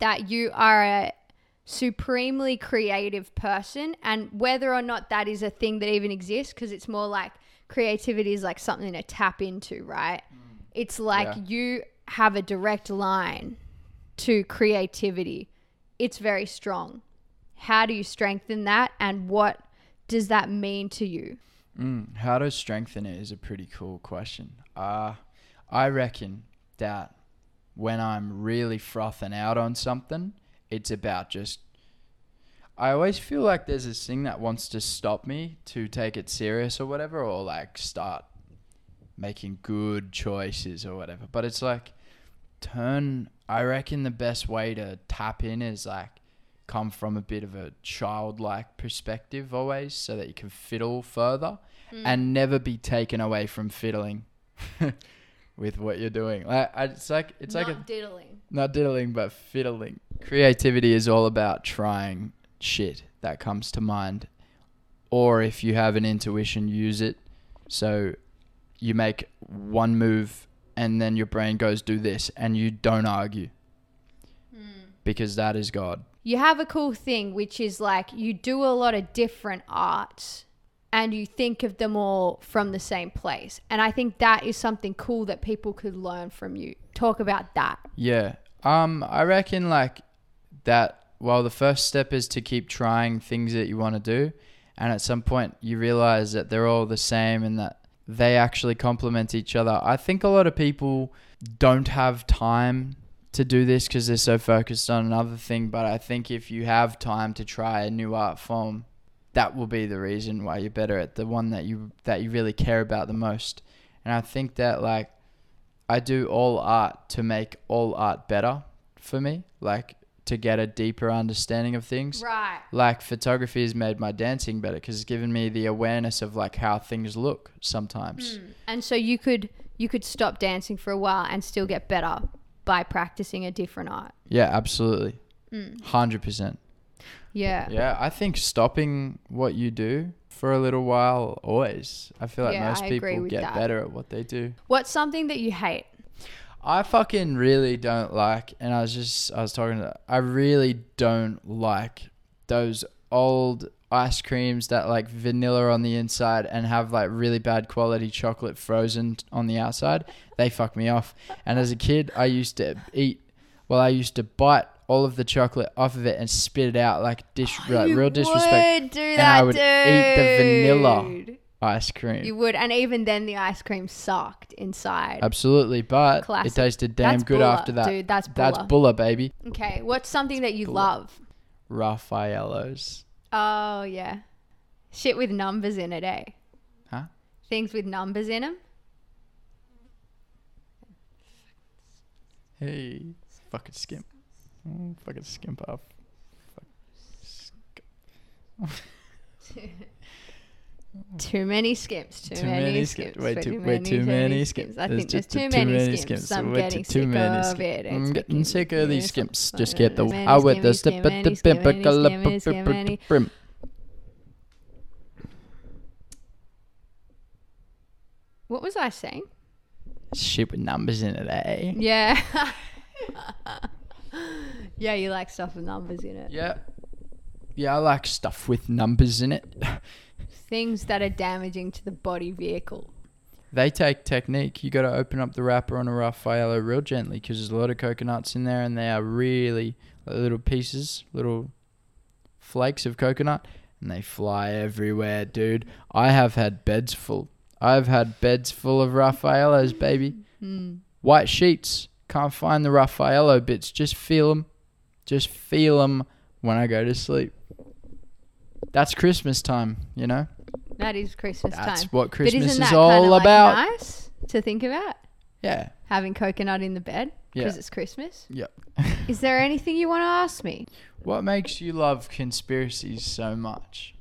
that you are a supremely creative person, and whether or not that is a thing that even exists, because it's more like creativity is like something to tap into, right? Mm. It's like Yeah. you have a direct line to creativity, it's very strong. How do you strengthen that, and what does that mean to you? Mm, how to strengthen it is a pretty cool question. Uh, I reckon that when I'm really frothing out on something, it's about just. I always feel like there's this thing that wants to stop me to take it serious or whatever, or like start making good choices or whatever. But it's like, turn. I reckon the best way to tap in is like come from a bit of a childlike perspective always so that you can fiddle further hmm. and never be taken away from fiddling [laughs] with what you're doing. Like I, it's like it's like a diddling. not diddling but fiddling. Creativity is all about trying shit that comes to mind or if you have an intuition use it. So you make one move and then your brain goes do this and you don't argue. Hmm. Because that is God. You have a cool thing which is like you do a lot of different arts and you think of them all from the same place and i think that is something cool that people could learn from you talk about that Yeah. Um, I reckon like that. Well, the first step is to keep trying things that you want to do, and at some point you realize that they're all the same and that they actually complement each other. I think a lot of people don't have time to do this because they're so focused on another thing. But I think if you have time to try a new art form, that will be the reason why you're better at the one that you that you really care about the most. And I think that like I do all art to make all art better for me, like to get a deeper understanding of things. right Like photography has made my dancing better because it's given me the awareness of like how things look sometimes. Mm. and so you could you could stop dancing for a while and still get better by practicing a different art. Yeah, absolutely. Mm. 100%. Yeah. Yeah, I think stopping what you do for a little while always. I feel like Yeah, most I agree people with get that. better at what they do. What's something that you hate? I fucking really don't like, and I was just, I was talking to, I really don't like those old ice creams that like vanilla on the inside and have like really bad quality chocolate frozen on the outside. They fuck me off. And as a kid, I used to eat, well, I used to bite all of the chocolate off of it and spit it out like dish, oh, like real disrespect. Would do And that, I would eat the vanilla. Ice cream. You would, and even then, the ice cream sucked inside. Absolutely, but Classic. it tasted damn That's good Bulla, after that. dude, that's That's Bulla. Bulla, baby. Okay, what's something that you Bulla. love? Raffaello's. Oh yeah, shit with numbers in it, eh? Huh? Things with numbers in them. Hey, fucking skimp. Oh, fucking skimp off. [laughs] Too many skips. Too, Too many, many skips. skips. Way too- way too many skips. I think there's too, too many, skips. I'm getting too sick many of it. I'm getting sick of these so skips. Just get the I with the step at the skimmy, skimmy, bim. brim. What was I saying? Shit with numbers in it, eh? Yeah. [laughs] yeah, you like stuff with numbers in it. Yeah. Yeah, I like stuff with numbers in it. [laughs] Things that are damaging to the body vehicle. They take technique. You got to open up the wrapper on a Raffaello real gently because there's a lot of coconuts in there, and they are really little pieces, little flakes of coconut, and they fly everywhere, dude. I have had beds full. I've had beds full of Raffaellos, baby. Hmm. White sheets. Can't find the Raffaello bits. Just feel them. Just feel them when I go to sleep. That's Christmas time, you know. That is Christmas time. That's time. what Christmas is all like, about. nice to think about Yeah. having coconut in the bed because Yeah. it's Christmas. Yep. [laughs] Is there anything you want to ask me? What makes you love conspiracies so much?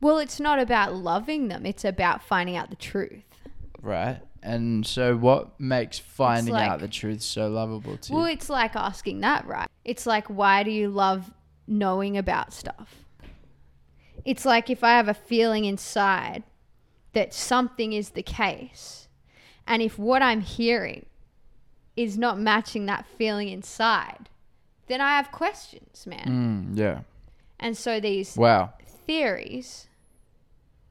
Well, it's not about loving them. It's about finding out the truth. Right? And so, what makes finding like- out the truth so lovable to you? Well, it's like asking that, right? It's like, why do you love knowing about stuff? It's like if I have a feeling inside that something is the case, and if what I'm hearing is not matching that feeling inside, then I have questions, man. Mm, yeah. And so these Wow. theories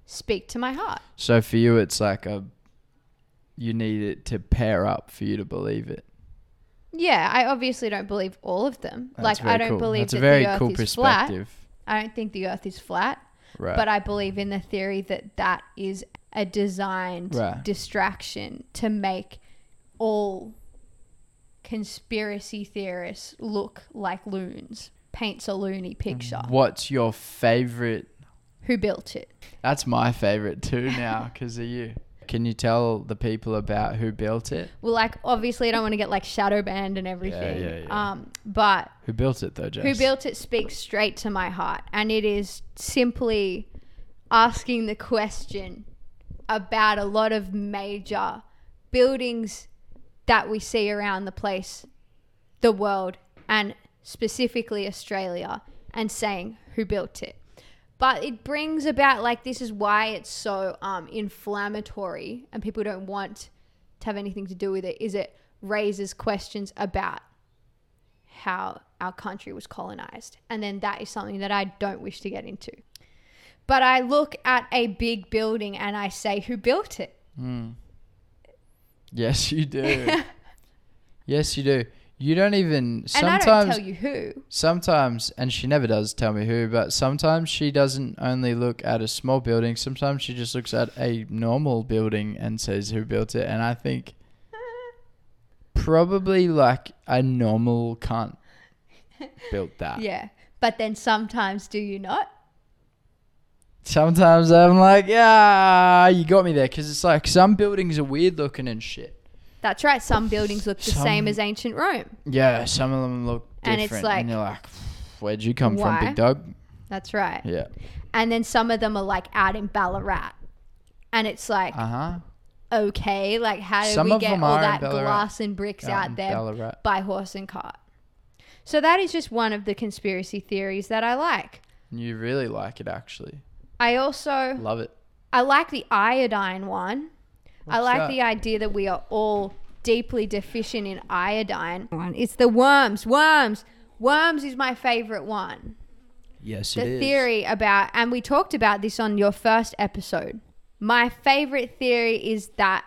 speak to my heart. So, for you, it's like a. You need it to pair up for you to believe it. Yeah, I obviously don't believe all of them. That's like I don't cool. believe That's that a very the earth cool is flat. I don't think the earth is flat. Right. But I believe in the theory that that is a designed Right. distraction to make all conspiracy theorists look like loons. Paints a loony picture. What's your favorite? Who built it? That's my favorite too now because of you. Can you tell the people about who built it? Well, like obviously I don't want to get like shadow banned and everything. yeah, yeah. Um, but Who built it though, Jess? who built it speaks straight to my heart, and it is simply asking the question about a lot of major buildings that we see around the place, the world, and specifically Australia, and saying who built it. But it brings about like this is why it's so um, inflammatory, and people don't want to have anything to do with it. Is it raises questions about how our country was colonized, and then that is something that I don't wish to get into. But I look at a big building and I say, who built it? Yes, you do. [laughs] yes, you do. You don't even sometimes And I don't tell you who. sometimes and she never does tell me who, but sometimes she doesn't only look at a small building, sometimes she just looks at a normal building and says who built it and I think probably like a normal cunt [laughs] built that. Yeah. But then sometimes do you not? Sometimes I'm like, yeah, you got me there because it's like some buildings are weird looking and shit. That's right. Some buildings look the Some- same as ancient Rome. Yeah, some of them look different, And it's like- you're like, where'd you come Why? from, big dog? That's right. Yeah. And then some of them are like out in Ballarat. And it's like, Uh huh. okay? Like, how did Some we of get them all are in that Ballarat. glass and bricks Out in out there Ballarat. by horse and cart? So that is just one of the conspiracy theories that I like. You really like it, actually. I also Love it. I like the iodine one. I like that? the idea that we are all deeply deficient in iodine. It's the worms. Worms. Worms is my favorite one. Yes, the theory about, and we talked about this on your first episode. My favorite theory is that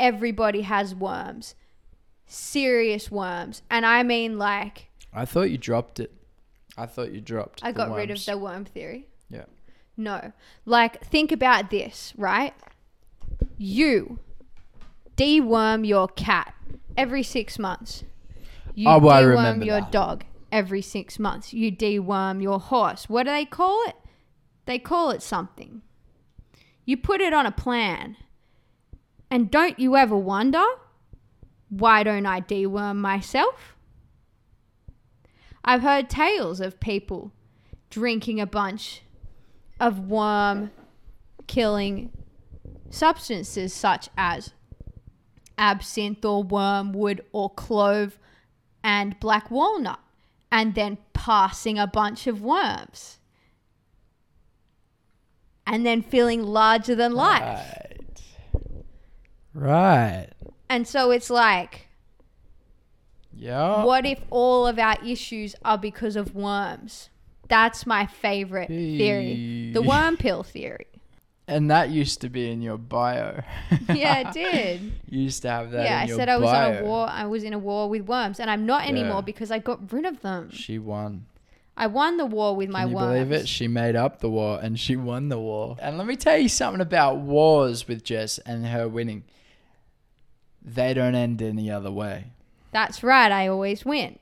everybody has worms, serious worms, and I mean like I thought you dropped it. I thought you dropped. I got rid of the worm theory. Yeah. No, like think about this, right? You deworm your cat every six months. You Oh, well, I deworm your that. dog every six months. You deworm your horse. What do they call it? They call it something. You put it on a plan. And don't you ever wonder, why don't I deworm myself? I've heard tales of people drinking a bunch of worm killing substances such as absinthe or wormwood or clove and black walnut and then passing a bunch of worms and then feeling larger than life. Right. Right. And so it's like, Yeah. what if all of our issues are because of worms? That's my favorite theory. The worm pill theory. And that used to be in your bio. [laughs] Yeah, it did. [laughs] you used to have that. yeah, in I said I was on a war. I was in a war with worms, and I'm not anymore Yeah. because I got rid of them. She won. I won the war with my Can you worms. believe it? She made up the war and she won the war. And let me tell you something about wars with Jess and her winning. They don't end any other way. That's right. I always win.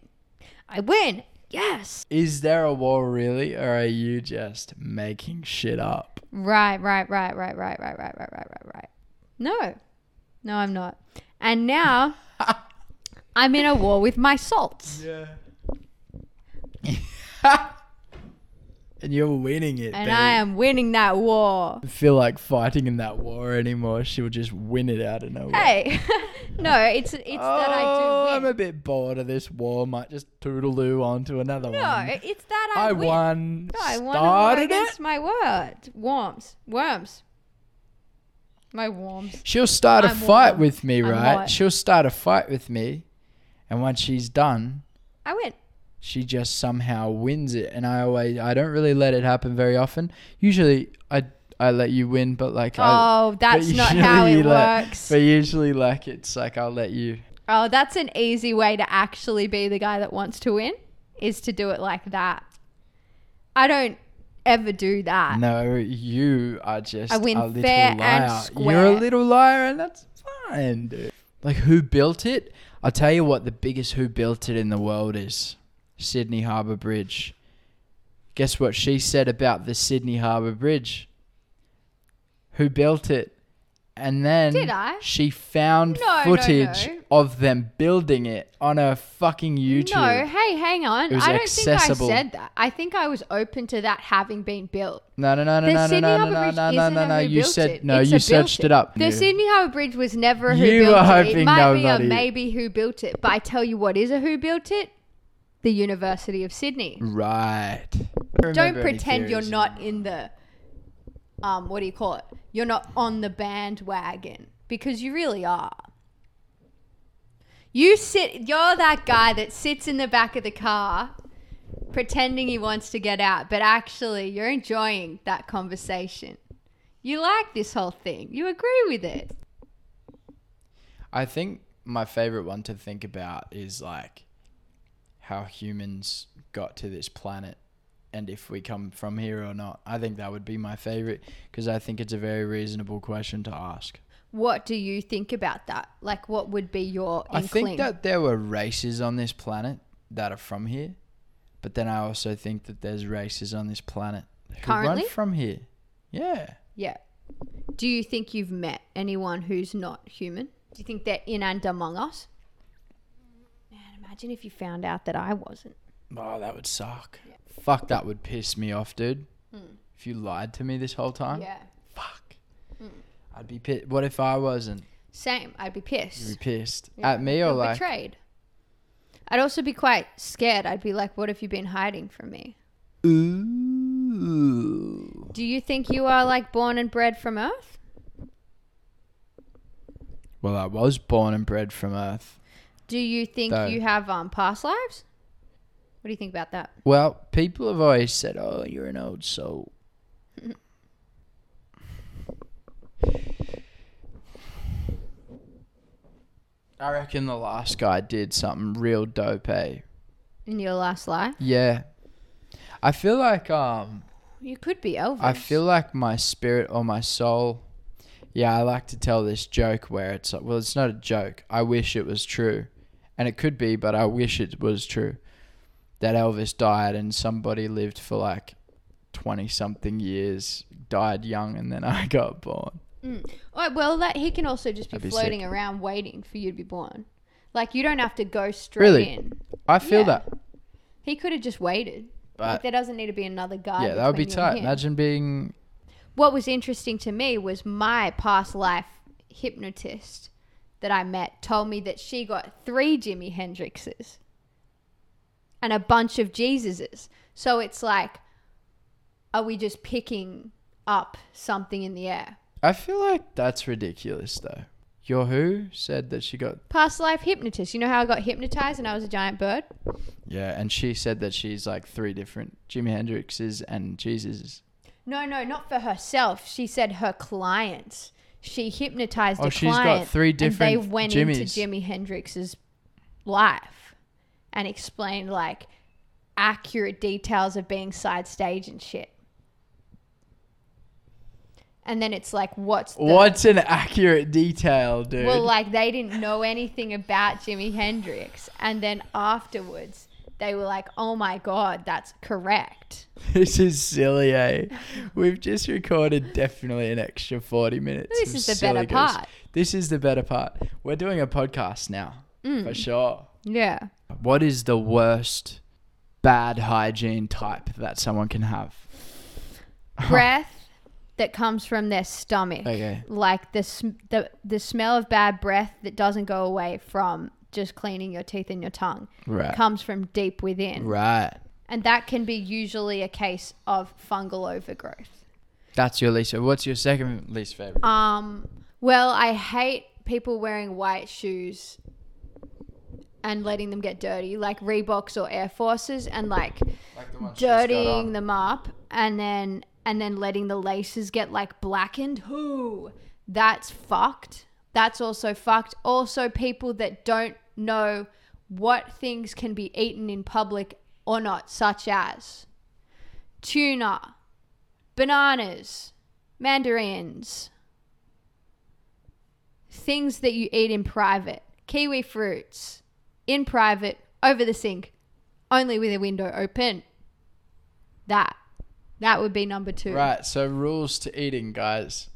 I win. Yes. Is there a war really, or are you just making shit up? Right. Right. Right. Right. Right. Right. Right. Right. Right. Right. Right. No. No, I'm not. And now [laughs] I'm in a war with my salts. Yeah. [laughs] and you're winning it. And babe. I am winning that war. I feel like fighting in that war anymore. She'll just win it out of nowhere. Hey, [laughs] no, it's it's that I Oh, do I'm a bit bored of this war. Might just toodaloo on to another no, one. No, it's that I, I win. won. No, I won a started against it. my word. Worms. Worms. My worms. She'll start a I'm fight warm. with me, right? She'll start a fight with me, and once she's done, I win. She just somehow wins it. And I always, I don't really let it happen very often. Usually, I I let you win, but like, I, Oh, that's not how it [laughs] like- works. But usually, like, it's like I'll let you. Oh, that's an easy way to actually be the guy that wants to win, is to do it like that. I don't ever do that. No, you are just I win a little fair and liar. You're a little liar, and that's fine, dude. Like, who built it? I'll tell you what the biggest who built it in the world is Sydney Harbour Bridge. Guess what she said about the Sydney Harbour Bridge? Who built it? And then Did I? she found No, no, footage no. of them building it on her fucking YouTube. No, hey, hang on. It was I don't accessible. think I said that. I think I was open to that having been built. No, no, no, no, The no, no, Sydney no, no, Harbour no, Bridge no, no, isn't no, a no. who You built said it. no. It's You built searched it up. The. Sydney Harbour Bridge was never a who You built were it. hoping It might be nobody- a maybe who built it, but I tell you what is a who built it? The University of Sydney. Right. Don't pretend you're not in the um what do you call it? You're not on the bandwagon because you really are. You sit you're that guy that sits in the back of the car pretending he wants to get out, but actually you're enjoying that conversation. You like this whole thing. You agree with it. I think my favorite one to think about is like how humans got to this planet and if we come from here or not. I think that would be my favorite because I think it's a very reasonable question to ask. What do you think about that? Like what would be your I think that there were races on this planet that are from here, but then I also think that there's races on this planet who Currently? from here. Yeah. Yeah. Do you think you've met anyone who's not human? Do you think they're in and among us? Man, imagine if you found out that I wasn't. Oh, that would suck. Fuck, that would piss me off, dude. Hmm. If you lied to me this whole time. Yeah. Fuck. Hmm. I'd be pissed. What if I wasn't? Same. I'd be pissed. You'd be pissed. pissed Yeah, at me or feel like? betrayed. I'd also be quite scared. I'd be like, "What have you been hiding from me?" Ooh. Do you think you are like born and bred from Earth? Well, I was born and bred from Earth. Do you think No. you have um past lives? What do you think about that? Well, people have always said, "Oh, you're an old soul." [laughs] I reckon the last guy did something real dope, eh? In your last life, Yeah. I feel like um you could be Elvis. I feel like my spirit or my soul. Yeah, I like to tell this joke where it's like, well, it's not a joke. I wish it was true. And it could be, but I wish it was true. That Elvis died and somebody lived for like 20 something years, died young, and then [laughs] I got born. Oh, well, that he can also just be be floating sick. around waiting for you to be born. Like you don't have to go straight Really? in. I feel Yeah. that. He could have just waited. like But there doesn't need to be another guy. yeah, that would be between you and tight. Imagine being. What was interesting to me was my past life hypnotist that I met told me that she got three Jimi Hendrixes and a bunch of Jesuses. So it's like, are we just picking up something in the air? I feel like that's ridiculous, though. Your who said that she got. Past life hypnotist. You know how I got hypnotized and I was a giant bird? Yeah, and she said that she's like three different Jimi Hendrixes and Jesuses. No, no, not for herself. She said her clients. She hypnotized Oh, a she's got client. three And they different went into Jimi Hendrix's life and explained like accurate details of being side stage and shit. And then it's like, what's the What's an accurate detail, dude? well, like they didn't know anything about Jimi Hendrix, and then afterwards they were like, "Oh my god, that's correct." [laughs] this is silly, eh? We've just recorded definitely an extra 40 minutes. This is the better goose. part. This is the better part. We're doing a podcast now, Mm. for sure. Yeah. What is the worst bad hygiene type that someone can have? [laughs] breath that comes from their stomach, Okay. like the sm- the the smell of bad breath that doesn't go away from just cleaning your teeth and your tongue, Right. comes from deep within, Right. and that can be usually a case of fungal overgrowth. That's your least. What's your second least favorite? Um, well, I hate people wearing white shoes and letting them get dirty, like Reeboks or Air Forces, and like like the one she's got dirtying them up and then and then letting the laces get like blackened. Who? That's fucked. That's also fucked. Also people that don't know what things can be eaten in public or not, such as tuna, bananas, mandarins, things that you eat in private, kiwi fruits, in private, over the sink, only with a window open. That. That would be number two. Right. So rules to eating, guys.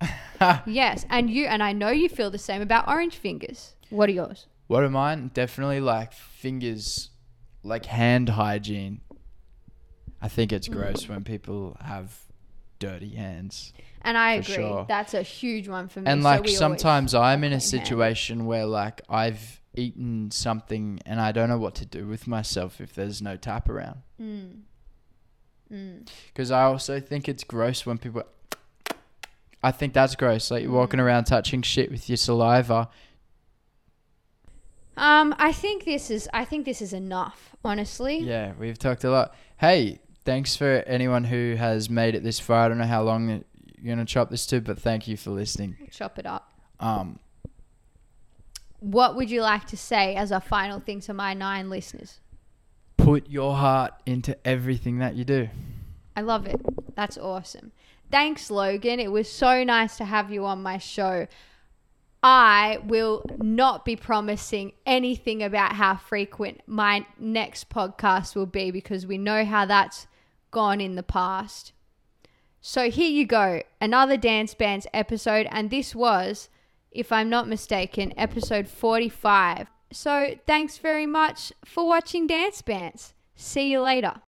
[laughs] Yes, and you and I know you feel the same about orange fingers. What are yours? What are mine? Definitely like fingers, like hand hygiene. I think it's gross when people have dirty hands. And I agree. sure. That's a huge one for me. And like always sometimes I'm in a have clean hands. situation where like I've eaten something and I don't know what to do with myself if there's no tap around. Mm. Mm. Because I also think it's gross when people. I think that's gross. Like you're walking Mm. around touching shit with your saliva. Um, I think this is. I think this is enough. Honestly. Yeah, we've talked a lot. Hey, thanks for anyone who has made it this far. I don't know how long you're gonna chop this to, but thank you for listening. Chop it up. Um, What would you like to say as a final thing to my nine listeners? put your heart into everything that you do. I love it. That's awesome. Thanks, Logan. It was so nice to have you on my show. I will not be promising anything about how frequent my next podcast will be because we know how that's gone in the past. So here you go, another Dance Bands episode, and this was, if I'm not mistaken, episode 45. So thanks very much for watching Dance Bands. See you later.